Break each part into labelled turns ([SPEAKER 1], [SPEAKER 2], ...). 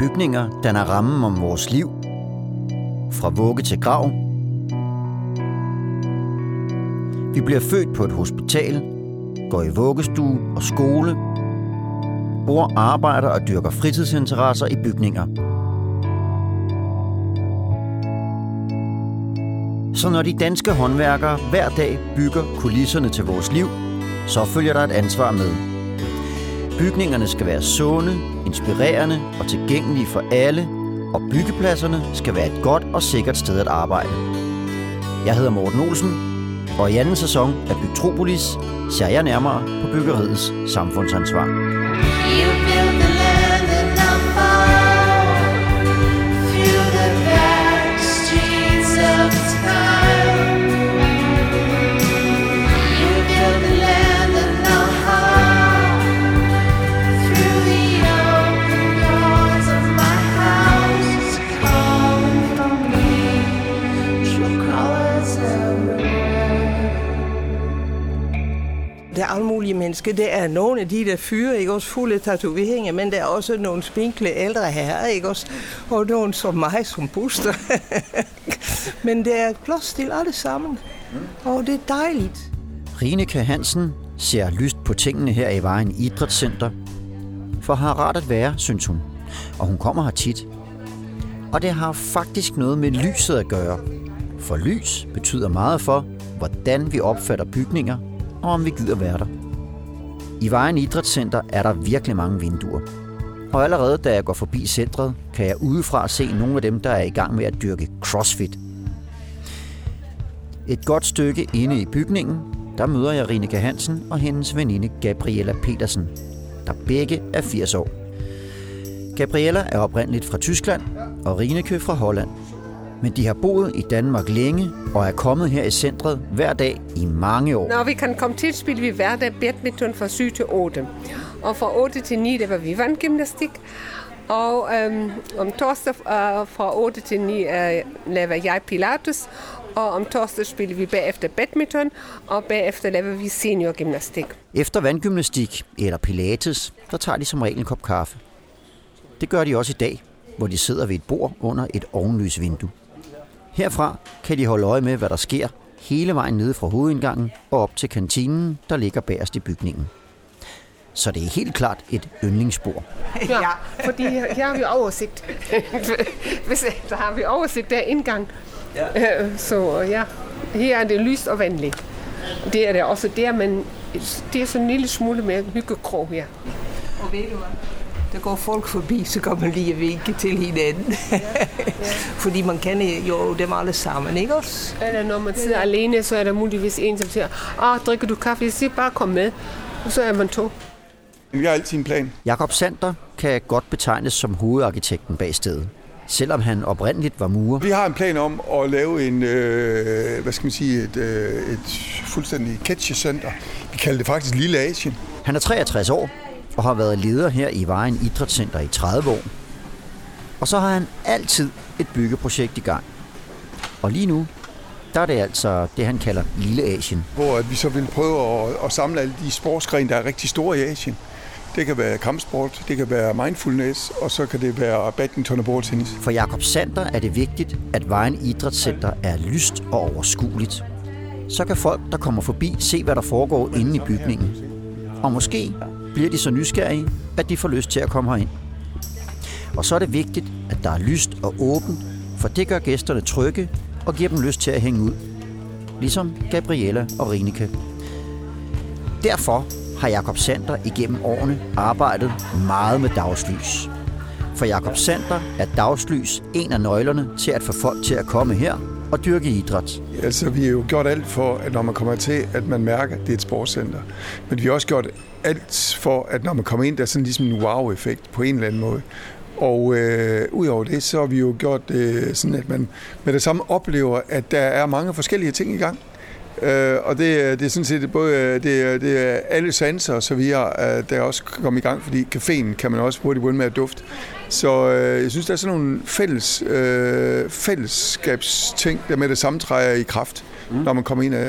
[SPEAKER 1] Bygninger danner rammen om vores liv. Fra vugge til grav. Vi bliver født på et hospital, går i vuggestue og skole, bor, arbejder og dyrker fritidsinteresser i bygninger. Så når de danske håndværkere hver dag bygger kulisserne til vores liv, så følger der et ansvar med. Bygningerne skal være sunde, inspirerende og tilgængelige for alle, og byggepladserne skal være et godt og sikkert sted at arbejde. Jeg hedder Morten Olsen, og i anden sæson af Bygtropolis ser jeg nærmere på byggeriets samfundsansvar.
[SPEAKER 2] You the
[SPEAKER 3] menneske, det er nogle af de der fyre, ikke også fulde tatoveringer, men der er også nogle spinkle ældre herrer, ikke også? Og nogle som mig, som puster. men det er plads til alle sammen. Og det er dejligt.
[SPEAKER 1] Rineke Hansen ser lyst på tingene her i Vejen Idrætscenter. For har rart at være, synes hun. Og hun kommer her tit. Og det har faktisk noget med lyset at gøre. For lys betyder meget for, hvordan vi opfatter bygninger, og om vi gider være der. I Vejen Idrætscenter er der virkelig mange vinduer. Og allerede da jeg går forbi centret, kan jeg udefra se nogle af dem, der er i gang med at dyrke crossfit. Et godt stykke inde i bygningen, der møder jeg Rineke Hansen og hendes veninde Gabriella Petersen, der begge er 80 år. Gabriella er oprindeligt fra Tyskland og Rineke fra Holland. Men de har boet i Danmark længe og er kommet her i centret hver dag i mange år.
[SPEAKER 4] Når vi kan komme til, spiller vi hver dag badminton fra 7 til 8. Og fra 8 til 9, der var vi vandgymnastik. Og øhm, om torsdag øh, fra 8 til 9 øh, laver jeg pilates. Og om torsdag spiller vi bagefter badminton, og bagefter laver vi seniorgymnastik.
[SPEAKER 1] Efter vandgymnastik eller pilates, der tager de som regel en kop kaffe. Det gør de også i dag, hvor de sidder ved et bord under et ovenlysvindue. Herfra kan de holde øje med, hvad der sker hele vejen nede fra hovedindgangen og op til kantinen, der ligger bagerst i bygningen. Så det er helt klart et yndlingsbord.
[SPEAKER 4] Ja, fordi her, her har vi oversigt. Hvis, der har vi oversigt der indgang. Ja. Så ja, her er det lyst og venligt. Det er det også der, men det er sådan en lille smule mere hyggekrog her.
[SPEAKER 3] Og ved du hvad? Der går folk forbi, så kan man lige vinke til hinanden. Fordi man kender jo dem alle sammen, ikke også?
[SPEAKER 4] Eller når man sidder alene, så er der muligvis en, som siger, ah, drikker du kaffe? Jeg siger, bare kom med. Og så er man to.
[SPEAKER 5] Vi har altid en plan.
[SPEAKER 1] Jakob Sander kan godt betegnes som hovedarkitekten bag stedet, selvom han oprindeligt var murer.
[SPEAKER 5] Vi har en plan om at lave en, øh, hvad skal man sige, et, øh, et fuldstændig catch-center. Vi kalder det faktisk Lille Asien.
[SPEAKER 1] Han er 63 år og har været leder her i Vejen Idrætscenter i 30 år. Og så har han altid et byggeprojekt i gang. Og lige nu, der er det altså det, han kalder Lille Asien.
[SPEAKER 5] Hvor at vi så vil prøve at, at samle alle de sportsgrene, der er rigtig store i Asien. Det kan være kampsport, det kan være mindfulness, og så kan det være badminton og bordtennis.
[SPEAKER 1] For Jakob Sander er det vigtigt, at Vejen Idrætscenter er lyst og overskueligt. Så kan folk, der kommer forbi, se, hvad der foregår inde i bygningen. Og måske bliver de så nysgerrige, at de får lyst til at komme herind. Og så er det vigtigt, at der er lyst og åbent, for det gør gæsterne trygge og giver dem lyst til at hænge ud. Ligesom Gabriella og Rinike. Derfor har Jakob Sander igennem årene arbejdet meget med dagslys. For Jakob Sander er dagslys en af nøglerne til at få folk til at komme her og dyrke idræt.
[SPEAKER 5] Altså, vi har jo gjort alt for, at når man kommer til, at man mærker, at det er et sportscenter. Men vi har også gjort alt for, at når man kommer ind, der er sådan ligesom en wow-effekt på en eller anden måde. Og øh, udover det, så har vi jo gjort øh, sådan, at man med det samme oplever, at der er mange forskellige ting i gang. Øh, og det, er- det er sådan set både det, er- det er alle sanser og så videre, øh, der også kommer i gang, fordi caféen kan man også hurtigt begynde med at dufte. Så øh, jeg synes, der er sådan nogle fælles, øh, fællesskabsting, der med det samme træder i kraft. mm. når man kommer ind, øh,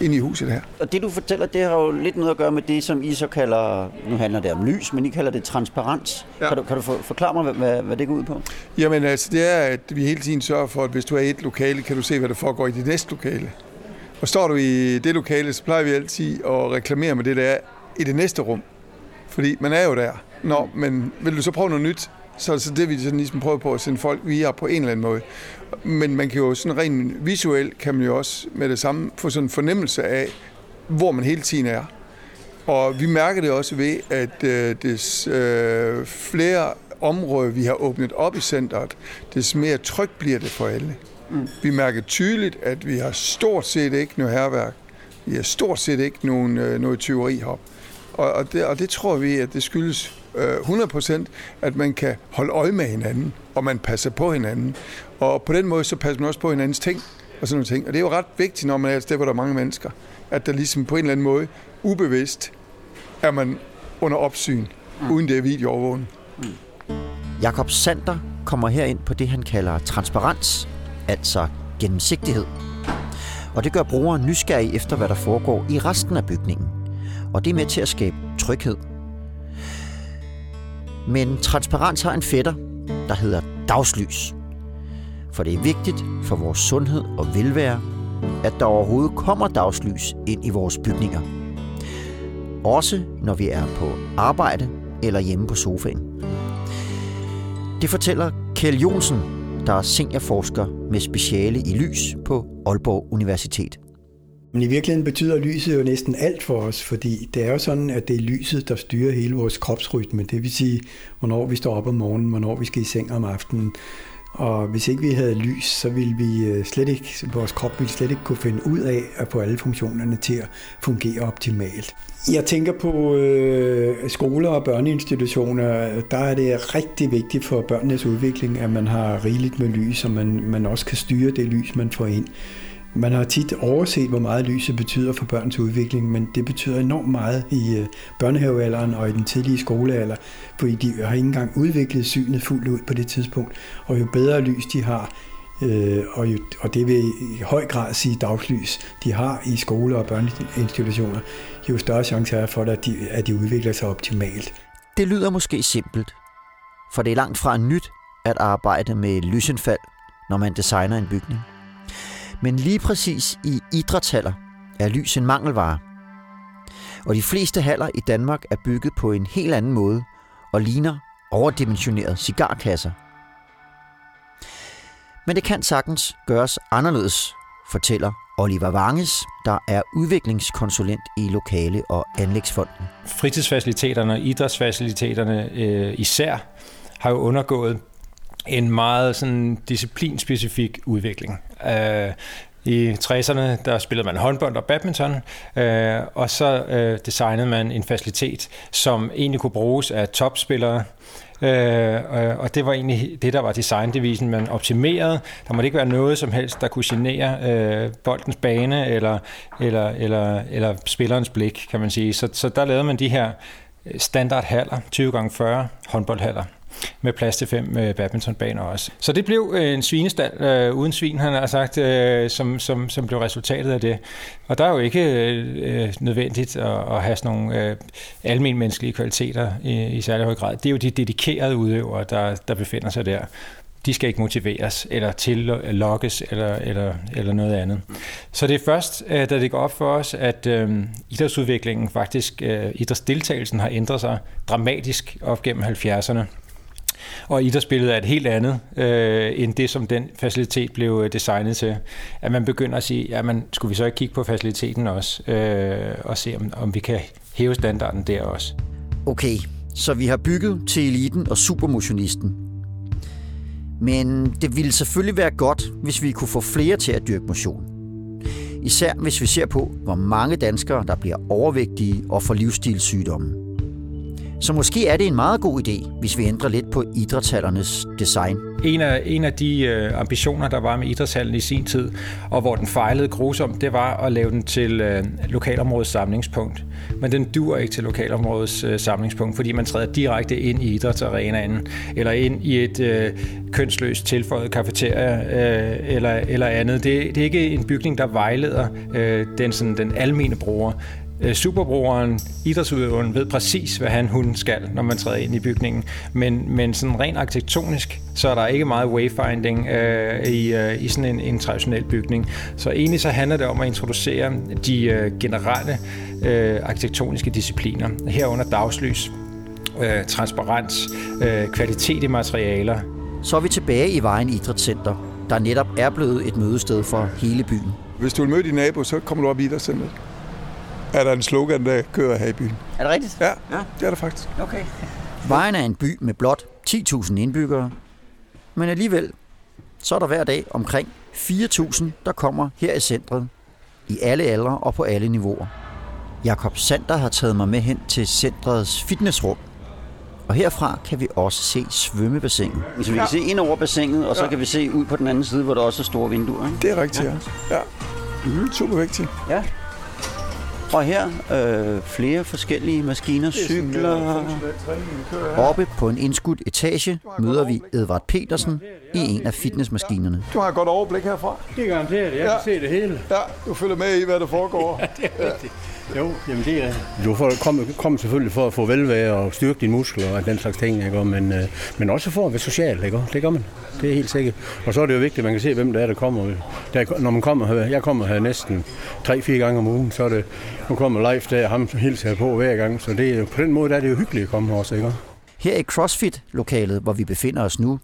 [SPEAKER 5] ind i huset her.
[SPEAKER 1] Og det du fortæller, det har jo lidt noget at gøre med det, som I så kalder, nu handler det om lys, men I kalder det transparens. Ja. Kan, du, kan du for, forklare mig, hvad, hvad, hvad det går ud på?
[SPEAKER 5] Jamen altså, det er, at vi hele tiden sørger for, at hvis du er i et lokale, kan du se, hvad der foregår i det næste lokale. Og står du i det lokale, så plejer vi altid at reklamere med det, der er i det næste rum. Fordi man er jo der. Nå, men vil du så prøve noget nyt? Så er det så det, vi sådan ligesom prøver på at sende folk via på en eller anden måde. Men man kan jo sådan rent visuelt, kan man jo også med det samme få sådan en fornemmelse af, hvor man hele tiden er. Og vi mærker det også ved, at øh, des øh, flere områder, vi har åbnet op i centret, des mere tryg bliver det for alle. Mm. Vi mærker tydeligt, at vi har stort set ikke noget herværk. Vi har stort set ikke nogen, øh, noget tyveri her. Og, og, det, og det tror vi, at det skyldes øh, 100%, at man kan holde øje med hinanden, og man passer på hinanden. Og på den måde, så passer man også på hinandens ting, og sådan nogle ting. Og det er jo ret vigtigt, når man er et sted, hvor der er mange mennesker, at der ligesom på en eller anden måde, ubevidst, er man under opsyn, mm. uden det er videoovervågning.
[SPEAKER 1] Jakob Sander kommer her ind på det, han kalder transparens, altså gennemsigtighed. Og det gør brugeren nysgerrig efter, hvad der foregår i resten af bygningen. Og det er med til at skabe tryghed. Men transparens har en fætter, der hedder dagslys. For det er vigtigt for vores sundhed og velvære, at der overhovedet kommer dagslys ind i vores bygninger. Også når vi er på arbejde eller hjemme på sofaen. Det fortæller Kjell Jonsen, der er seniorforsker med speciale i lys på Aalborg Universitet.
[SPEAKER 6] Men i virkeligheden betyder lyset jo næsten alt for os, fordi det er jo sådan, at det er lyset, der styrer hele vores kropsrytme. Det vil sige, hvornår vi står op om morgenen, hvornår vi skal i seng om aftenen. Og hvis ikke vi havde lys, så ville vi øh, slet ikke, vores krop ville slet ikke kunne finde ud af at få alle funktionerne til at fungere optimalt. Jeg tænker på øh, skoler og børneinstitutioner. Der er det rigtig vigtigt for børnenes udvikling, at man har rigeligt med lys, og man, man også kan styre det lys, man får ind. Man har tit overset, hvor meget lyset betyder for børns udvikling, men det betyder enormt meget i øh, børnehavealderen og i den tidlige skolealder, fordi de har ikke engang udviklet synet fuldt ud på det tidspunkt. Og jo bedre lys de har, øh, og, jo, og det vil i høj grad sige dagslys, de har i skoler og børneinstitutioner, jo større chance er for, at de, at de udvikler sig optimalt.
[SPEAKER 1] Det lyder måske simpelt, for det er langt fra nyt at arbejde med lysindfald, når man designer en bygning. Men lige præcis i idrætshaller er lys en mangelvare. Og de fleste haller i Danmark er bygget på en helt anden måde og ligner overdimensionerede cigarkasser. Men det kan sagtens gøres anderledes, fortæller Oliver Vanges, der er udviklingskonsulent i Lokale- og Anlægsfonden.
[SPEAKER 7] Fritidsfaciliteterne og idrætsfaciliteterne øh, især har jo undergået en meget sådan disciplinspecifik udvikling. Øh, I 60'erne der spillede man håndbold og badminton, øh, og så øh, designede man en facilitet, som egentlig kunne bruges af topspillere, øh, øh, og- det var egentlig det, der var designdevisen. Man optimerede. Der måtte ikke være noget som helst, der kunne genere øh, boldens bane eller, eller, eller, eller spillerens blik, kan man sige. Så, så der lavede man de her øh, standardhaller, 20 gange 40 håndboldhaller med plads til fem øh, badmintonbaner også. Så det blev øh, en svinestald øh, uden svin, han har sagt, øh, som, som, som blev resultatet af det. Og der er jo ikke øh, øh nødvendigt at, at have sådan nogle øh, almen menneskelige kvaliteter i, i særlig høj grad. Det er jo de dedikerede udøvere, der, der befinder sig der. De skal ikke motiveres, eller tillokkes, øh, eller, eller, eller noget andet. Så det er først, øh, da det går op for os, at øh, idrætsudviklingen faktisk, øh, idrætsdeltagelsen har ændret sig dramatisk op gennem 70'erne. Og idrætsbilledet er et helt andet, øh, end det, som den facilitet blev øh, designet til. At man begynder at sige, jamen, skulle vi så ikke kigge på faciliteten også, øh, og se, om, om vi kan hæve standarden der også.
[SPEAKER 1] Okay, så vi har bygget til eliten og supermotionisten. Men det ville selvfølgelig være godt, hvis vi kunne få flere til at dyrke motion. Især hvis vi ser på, hvor mange danskere, der bliver overvægtige og får livsstilssygdomme. Så måske er det en meget god idé, hvis vi ændrer lidt på idrætshallernes design.
[SPEAKER 7] En af, en af de øh, ambitioner, der var med idrætshallen i sin tid, og hvor den fejlede grusomt, det var at lave den til øh, lokalområdets samlingspunkt. Men den dur ikke til lokalområdets øh, samlingspunkt, fordi man træder direkte ind i idrætsarenaen, eller ind i et øh, kønsløst tilføjet kafeteria, øh, eller, eller andet. Det, det er ikke en bygning, der vejleder øh, den, sådan, den almene bruger. Øh, Superbrugeren, idrætsudøveren, ved præcis, hvad han hun skal, når man træder ind i bygningen. Men, men sådan rent arkitektonisk, så er der ikke meget wayfinding øh, i, øh, i sådan en, en traditionel bygning. Så egentlig så handler det om at introducere de øh, generelle øh, arkitektoniske discipliner, herunder dagslys, øh, transparens, øh, kvalitet i materialer.
[SPEAKER 1] Så er vi tilbage i Vejen Idrætscenter, der netop er blevet et mødested for hele byen.
[SPEAKER 5] Hvis du vil møde din nabo, så kommer du op i idrætscenteret. Er der en slogan, der kører her i byen?
[SPEAKER 1] Er det rigtigt?
[SPEAKER 5] Ja, ja. det er der faktisk.
[SPEAKER 1] Okay. Vejen er en by med blot 10.000 indbyggere, men alligevel så er der hver dag omkring 4.000, der kommer her i centret, i alle aldre og på alle niveauer. Jakob Sander har taget mig med hen til centrets fitnessrum, og herfra kan vi også se svømmebassinet. Så vi kan se ind over bassinet, og så kan vi se ud på den anden side, hvor der også er store vinduer. Ikke?
[SPEAKER 5] Det er rigtigt, ja. ja. Mm-hmm. Super vigtigt.
[SPEAKER 1] Ja. Og her øh, flere forskellige maskiner, cykler. Oppe på en indskudt etage møder vi Edvard Petersen i en af fitnessmaskinerne.
[SPEAKER 5] Du har et godt overblik herfra.
[SPEAKER 8] Det er garanteret, jeg
[SPEAKER 5] Ja.
[SPEAKER 8] kan se det hele.
[SPEAKER 5] Ja, du følger med i, hvad der foregår.
[SPEAKER 8] Jo, jamen det er... Du får, kommer kom selvfølgelig for at få velvære og styrke dine muskler og den slags ting, ikke? Men, øh, men også for at være social, ikke? Det gør man. Det er helt sikkert. Og så er det jo vigtigt, at man kan se, hvem der er, der kommer. Der, når man kommer her, jeg kommer her næsten 3-4 gange om ugen, så er det, nu kommer live der, ham hilser jeg på hver gang. Så det på den måde der er det jo hyggeligt at komme her også, ikke?
[SPEAKER 1] Her i CrossFit-lokalet, hvor vi befinder os nu,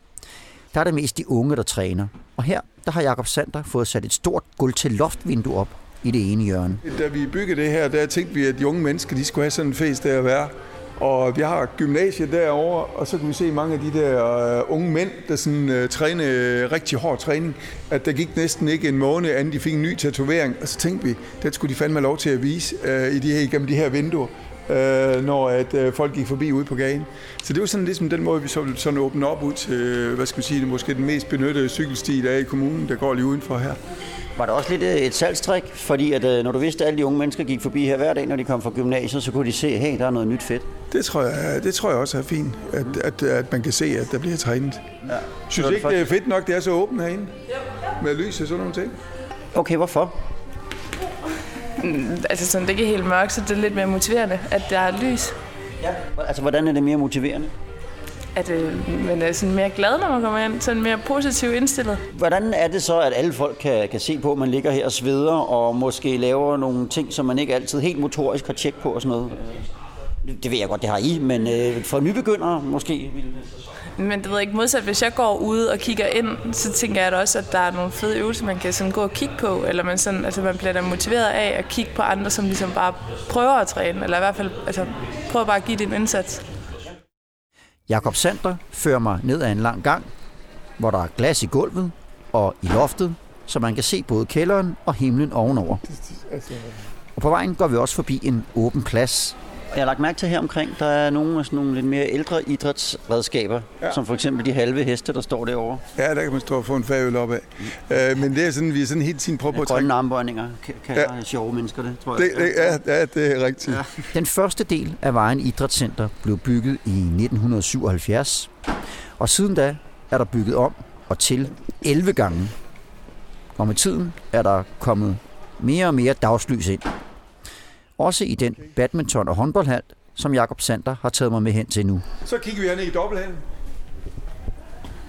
[SPEAKER 1] der er det mest de unge, der træner. Og her der har Jakob Sander fået sat et stort gulv til loftvindue op i det ene hjørne.
[SPEAKER 5] Da vi byggede det her, der tænkte vi, at de unge mennesker, de skulle have sådan en fest der at være. Og vi har gymnasiet derovre, og så kan vi se mange af de der uh, unge mænd, der sådan øh, uh, træne øh, rigtig hård træning, at der gik næsten ikke en måned, anden de fik en ny tatovering. Og så tænkte vi, det skulle de fandme have lov til at vise uh, i de her, igennem de her vinduer, uh, når at, uh, folk gik forbi ude på gaden. Så det var sådan ligesom den måde, vi så sådan åbne op ud til, hvad skal vi sige, det måske den mest benyttede cykelsti, der er i kommunen, der går lige udenfor her.
[SPEAKER 1] Var det også lidt øh, et salgstrik? Fordi at, øh, når du vidste, at alle de unge mennesker gik forbi her hver dag, når de kom fra gymnasiet, så kunne de se, hey, der er noget nyt fedt.
[SPEAKER 5] Det tror jeg, det tror jeg også er fint, at, at, at man kan se, at der bliver trænet.
[SPEAKER 1] Ja.
[SPEAKER 5] Synes du ikke, det er fedt nok, det er så åbent herinde? Med lys og sådan nogle ting.
[SPEAKER 1] Okay, hvorfor?
[SPEAKER 9] Altså sådan, det er ikke helt mørkt, så det er lidt mere motiverende, at der er lys.
[SPEAKER 1] Ja. Altså, hvordan er det mere motiverende?
[SPEAKER 9] At øh, man er sådan mere glad, når man kommer ind. Sådan mere positivt indstillet.
[SPEAKER 1] Hvordan er det så, at alle folk kan, kan se på, at man ligger her og sveder, og måske laver nogle ting, som man ikke altid helt motorisk har tjek på og sådan noget? Det ved jeg godt, det har I, men øh, for nybegyndere måske? det-
[SPEAKER 9] Men det ved jeg ikke modsat, hvis jeg går ud og kigger ind, så tænker jeg da også, at der er nogle fede øvelser, man kan sådan gå og kigge på. Eller man, sådan, altså man bliver da motiveret af at kigge på andre, som ligesom bare prøver at træne. Eller i hvert fald altså, prøver bare at give din indsats.
[SPEAKER 1] Jakob Sander fører mig ned ad en lang gang, hvor der er glas i gulvet og i loftet, så man kan se både kælderen og himlen ovenover. Og på vejen går vi også forbi en åben plads. Jeg har lagt mærke til her omkring, der er nogle af sådan nogle lidt mere ældre idrætsredskaber, ja. Som for eksempel de halve heste, der står derovre.
[SPEAKER 5] Ja, der kan man stå og få en fagøl op af. Uh, men det er sådan, vi er sådan hele tiden prøver på at trække.
[SPEAKER 1] Grønne armbøjninger kan, kan ja. sjove mennesker det, tror jeg.
[SPEAKER 5] Det, det, ja, ja, det er rigtigt. Ja.
[SPEAKER 1] Den første del af Vejen Idrætscenter blev bygget i 1977, og siden da er der bygget om og til 11 gange. Og med tiden er der kommet mere og mere dagslys ind. Også i den badminton- og håndboldhal, som Jakob Sander har taget mig med hen til nu.
[SPEAKER 5] Så kigger vi herned i dobbelthallen.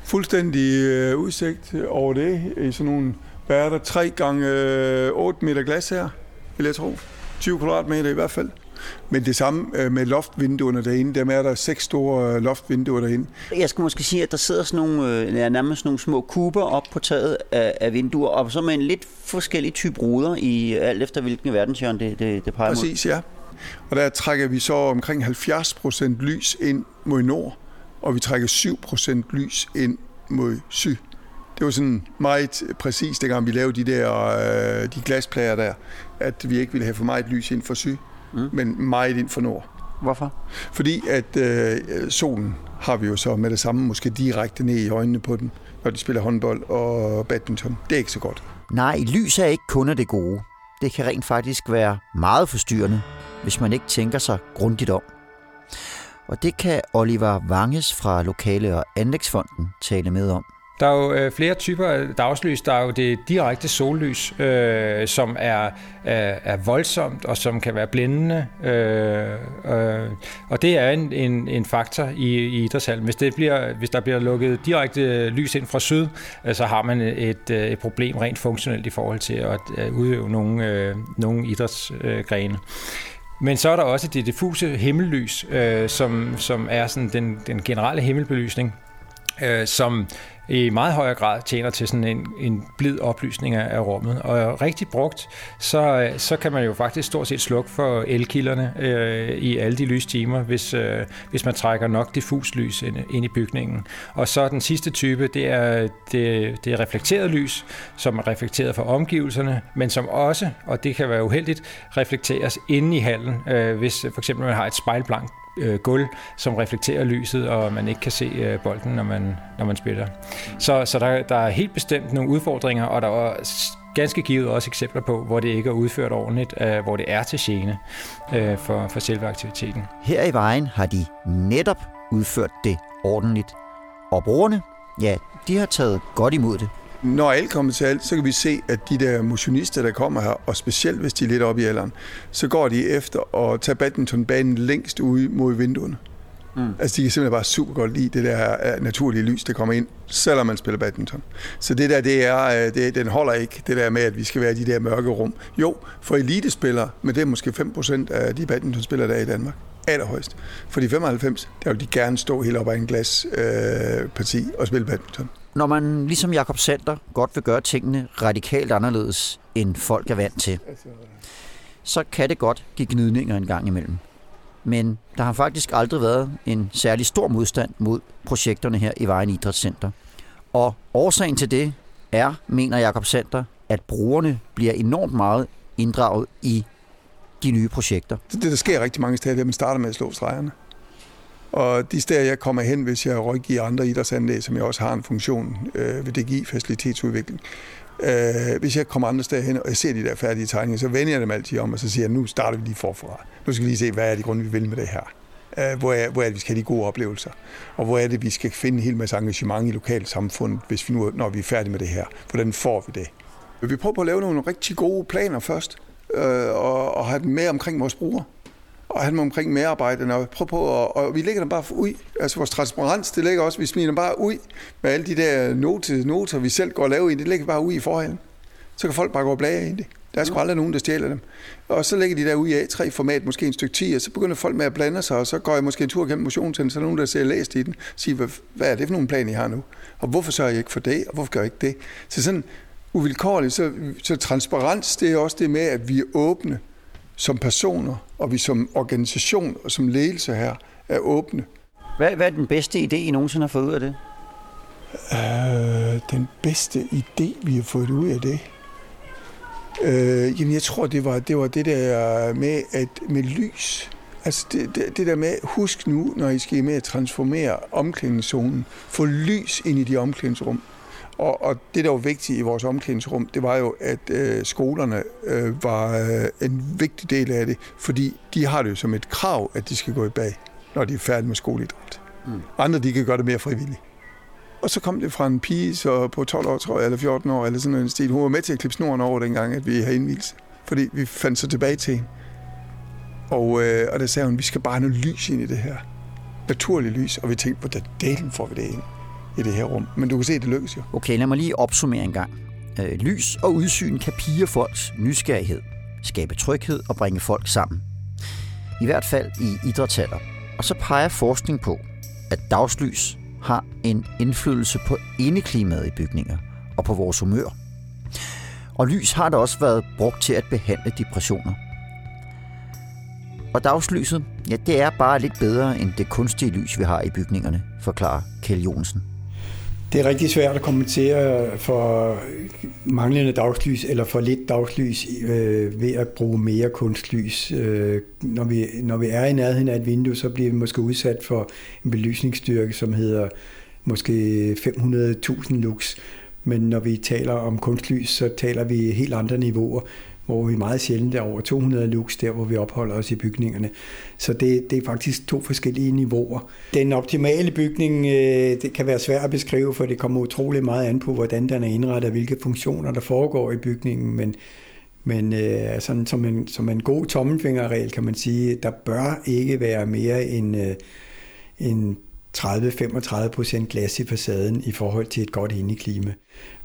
[SPEAKER 5] Fuldstændig øh, udsigt over det. I sådan nogle, hvad er der, 3 gange øh, 8 meter glas her, vil jeg tro. 20 kvadratmeter i hvert fald. Men det samme øh, med loftvinduerne derinde. Dem er der seks store øh, loftvinduer derinde.
[SPEAKER 1] Jeg skulle måske sige, at der sidder sådan nogle, øh, ja, nærmest nogle små kuber op på taget af, af vinduer, og så med en lidt forskellig type ruder, i alt efter hvilken verdenshjørne det, det, det peger mod.
[SPEAKER 5] Præcis, ja. Og der trækker vi så omkring 70 procent lys ind mod nord, og vi trækker 7 procent lys ind mod syd. Det var sådan meget præcist, dengang vi lavede de der øh, de glasplader der, at vi ikke ville have for meget lys ind for syd, mm. men meget ind for nord.
[SPEAKER 1] Hvorfor?
[SPEAKER 5] Fordi at øh, solen har vi jo så med det samme måske direkte ned i øjnene på dem, når de spiller håndbold og badminton. Det er ikke så godt.
[SPEAKER 1] Nej, lys er ikke kun af det gode. Det kan rent faktisk være meget forstyrrende, hvis man ikke tænker sig grundigt om. Og det kan Oliver Vanges fra Lokale- og Anlægsfonden tale med om.
[SPEAKER 7] Der er jo øh, flere typer af dagslys. Der er jo det direkte sollys, øh, som er, er, er voldsomt og som kan være blændende. Øh, øh, og det er en, en, en faktor i, i idrætshallen. Hvis, det bliver, hvis der bliver lukket direkte lys ind fra syd, øh, så har man et, øh, et problem rent funktionelt i forhold til at øh, udøve nogle, øh, nogle idrætsgrene. Men så er der også det diffuse himmellys, øh, som, som er sådan den, den generelle himmelbelysning, øh, som i meget højere grad tjener til sådan en, en blid oplysning af, af rummet. Og rigtig brugt, så, øh, så kan man jo faktisk stort set slukke for elkilderne øh, i alle de lystimer, hvis, øh, hvis man trækker nok diffus lys ind, ind i bygningen. Og så den sidste type, det er det, det er reflekteret lys, som er reflekteret fra omgivelserne, men som også, og det kan være uheldigt, reflekteres inde i hallen, øh, hvis øh, for eksempel man har et spejlblankt øh, gulv, som reflekterer lyset, og man ikke kan se øh, bolden, når man, når man spiller. Så, så der, der er helt bestemt nogle udfordringer, og der er ganske givet også eksempler på, hvor det ikke er udført ordentligt, øh, hvor det er til gene øh, for, for selve aktiviteten.
[SPEAKER 1] Her i vejen har de netop udført det ordentligt. Og brugerne, ja, de har taget godt imod det.
[SPEAKER 5] Når alt kommer til alt, så kan vi se, at de der motionister, der kommer her, og specielt hvis de er lidt oppe i alderen, så går de efter at tage badmintonbanen længst ude mod vinduerne. Mm. Altså, de kan simpelthen bare super godt lide det der naturlige lys, der kommer ind, selvom man spiller badminton. Så det der, det er, øh, det, den holder ikke, det der med, at vi skal være i de der mørke rum. Jo, for elitespillere, men det er måske 5% af de badmintonspillere, der er i Danmark. Allerhøjst. For de 95, der vil de gerne stå helt op ad en glas øh, parti og spille badminton.
[SPEAKER 1] Når man ligesom Jakob Sander godt vil gøre tingene radikalt anderledes, end folk er vant til, så kan det godt give gnidninger en gang imellem. Men der har faktisk aldrig været en særlig stor modstand mod projekterne her i Vejen Idrætscenter. Og årsagen til det er, mener Jakob Sander, at brugerne bliver enormt meget inddraget i de nye projekter.
[SPEAKER 5] Det, det der sker rigtig mange steder, at man starter med at slå stregerne. Og de steder, jeg kommer hen, hvis jeg rådgiver andre idrætsanlæg, som jeg også har en funktion øh, ved DGI, facilitetsudvikling. Øh, hvis jeg kommer andre steder hen, og jeg ser de der færdige tegninger, så vender jeg dem altid om, og så siger jeg, nu starter vi lige forfra. Nu skal vi lige se, hvad er det grund, vi vil med det her. Øh, hvor, er, hvor er det, vi skal have de gode oplevelser? Og hvor er det, vi skal finde en hel masse engagement i lokalsamfundet, hvis vi nu, når vi er færdige med det her? Hvordan får vi det? Vi prøver på at lave nogle rigtig gode planer først, øh, og, og have dem med omkring vores brugere og han var omkring medarbejderne, og prøve på, og, og vi lægger dem bare ud. Altså vores transparens, det ligger også, vi smider dem bare ud med alle de der noter, noter vi selv går og laver i, det lægger vi bare ud i forhallen. Så kan folk bare gå og blage i det. Der er sgu aldrig nogen, der stjæler dem. Og så lægger de der ud i A3-format, måske en stykke 10, og så begynder folk med at blande sig, og så går jeg måske en tur gennem motionscenteret, så er der nogen, der ser læst i den, og siger, hvad, hvad er det for nogle planer, I har nu? Og hvorfor sørger jeg ikke for det, og hvorfor gør jeg ikke det? Så sådan uvilkårligt, så, så transparens, det er også det med, at vi er åbne som personer, og vi som organisation og som ledelse her er åbne.
[SPEAKER 1] Hvad, hvad er den bedste idé, I nogensinde har fået ud af det?
[SPEAKER 5] Øh, den bedste idé, vi har fået ud af det? Øh, jamen, jeg tror, det var, det var det der med, at med lys. Altså det, det, det der med, husk nu, når I skal med at transformere omklædningszonen, få lys ind i de omklædningsrum. Og, og det, der var vigtigt i vores omklædningsrum, det var jo, at øh, skolerne øh, var øh, en vigtig del af det, fordi de har det jo som et krav, at de skal gå i bag, når de er færdige med skoleidræt. Mm. Andre, de kan gøre det mere frivilligt. Og så kom det fra en pige så på 12 år, tror jeg, eller 14 år, eller sådan en stil. Hun var med til at klippe snoren over dengang, at vi havde indvielse. Fordi vi fandt så tilbage til hende. Og, øh, og der sagde hun, vi skal bare have noget lys ind i det her. Naturligt lys. Og vi tænkte, hvordan delen får vi det ind i det her rum. Men du kan se, at det lykkes jo.
[SPEAKER 1] Okay, lad mig lige opsummere en gang. Øh, lys og udsyn kan pige folks nysgerrighed, skabe tryghed og bringe folk sammen. I hvert fald i idrætshaller. Og så peger forskning på, at dagslys har en indflydelse på indeklimaet i bygninger og på vores humør. Og lys har da også været brugt til at behandle depressioner. Og dagslyset, ja, det er bare lidt bedre end det kunstige lys, vi har i bygningerne, forklarer Kjell Jonsen.
[SPEAKER 6] Det er rigtig svært at kommentere for manglende dagslys eller for lidt dagslys øh, ved at bruge mere kunstlys. Øh, når, vi, når vi er i nærheden af et vindue, så bliver vi måske udsat for en belysningsstyrke, som hedder måske 500.000 lux. Men når vi taler om kunstlys, så taler vi helt andre niveauer hvor vi meget sjældent er over 200 lux, der hvor vi opholder os i bygningerne. Så det, det er faktisk to forskellige niveauer. Den optimale bygning, øh, det kan være svært at beskrive, for det kommer utrolig meget an på, hvordan den er indrettet, og hvilke funktioner der foregår i bygningen, men men øh, sådan, som, en, som en god tommelfingerregel kan man sige, der bør ikke være mere end, øh, end 30-35 procent glas i facaden i forhold til et godt indeklima.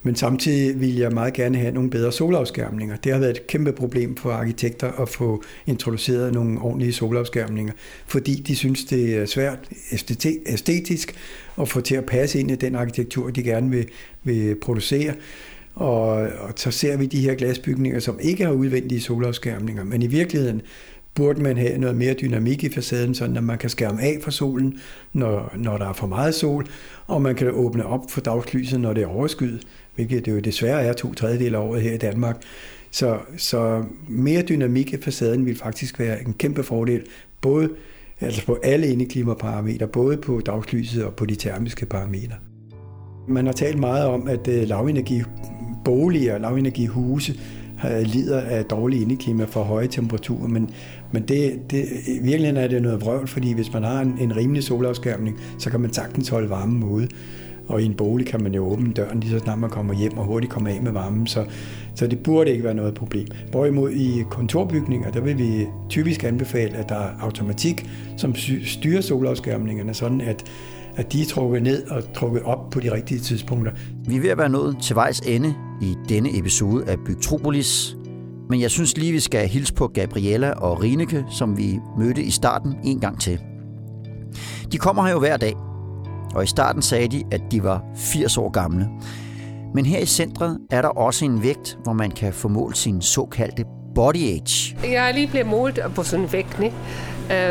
[SPEAKER 6] Men samtidig vil jeg meget gerne have nogle bedre solafskærmninger. Det har været et kæmpe problem for arkitekter at få introduceret nogle ordentlige solafskærmninger, fordi de synes, det er svært æstetisk at få til at passe ind i den arkitektur, de gerne vil, vil producere. Og, og så ser vi de her glasbygninger, som ikke har udvendige solafskærmninger, men i virkeligheden burde man have noget mere dynamik i facaden, sådan at man kan skærme af for solen, når, når der er for meget sol, og man kan åbne op for dagslyset, når det er overskyet, hvilket det jo desværre er to tredjedel af året her i Danmark. Så, så mere dynamik i facaden vil faktisk være en kæmpe fordel, både altså på alle indeklimaparametre, både på dagslyset og på de termiske parametre. Man har talt meget om, at øh, lavenergiboliger og lavenergihuse øh, lider af dårlig indeklima for høje temperaturer, men, men det, det, i virkeligheden er det noget vrøvl, fordi hvis man har en, en rimelig solafskærmning, så kan man sagtens holde varmen ude. Og i en bolig kan man jo åbne døren lige så snart man kommer hjem og hurtigt komme af med varmen, så, så det burde ikke være noget problem. Hvorimod i kontorbygninger, der vil vi typisk anbefale, at der er automatik, som styrer solafskærmningerne, sådan at, at de er trukket ned og trukket op på de rigtige tidspunkter.
[SPEAKER 1] Vi er ved at være nået til vejs ende i denne episode af Bygtropolis, men jeg synes lige, vi skal hilse på Gabriella og Rineke, som vi mødte i starten en gang til. De kommer her jo hver dag, og i starten sagde de, at de var 80 år gamle. Men her i centret er der også en vægt, hvor man kan få målt sin såkaldte body age.
[SPEAKER 4] Jeg er lige blevet målt på sådan en vægt. Ne?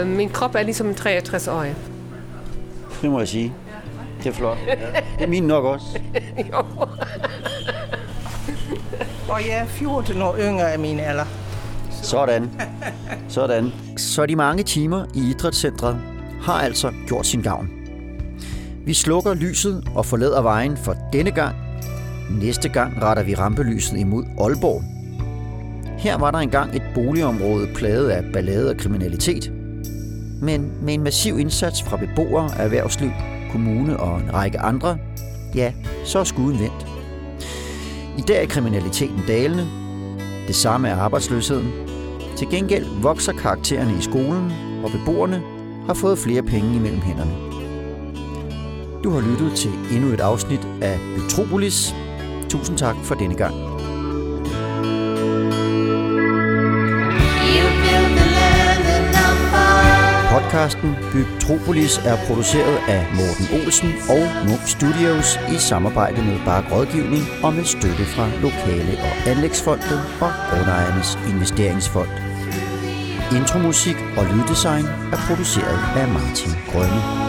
[SPEAKER 4] Uh, min krop er ligesom en 63-årig.
[SPEAKER 1] Det må jeg sige. Det er flot. Ja. Det er min nok også.
[SPEAKER 4] jo.
[SPEAKER 3] Og jeg er 14 år yngre af min alder.
[SPEAKER 1] Sådan. Sådan. Så de mange timer i idrætscentret har altså gjort sin gavn. Vi slukker lyset og forlader vejen for denne gang. Næste gang retter vi rampelyset imod Aalborg. Her var der engang et boligområde plaget af ballade og kriminalitet. Men med en massiv indsats fra beboere, erhvervsliv, kommune og en række andre, ja, så er skuden vendt. I dag er kriminaliteten dalende. Det samme er arbejdsløsheden. Til gengæld vokser karaktererne i skolen, og beboerne har fået flere penge imellem hænderne. Du har lyttet til endnu et afsnit af Metropolis. Tusind tak for denne gang. Podcasten Bygtropolis er produceret af Morten Olsen og Munk Studios i samarbejde med Bark Rådgivning og med støtte fra Lokale- og Anlægsfondet og Grundejernes Investeringsfond. Intromusik og lyddesign er produceret af Martin Grønne.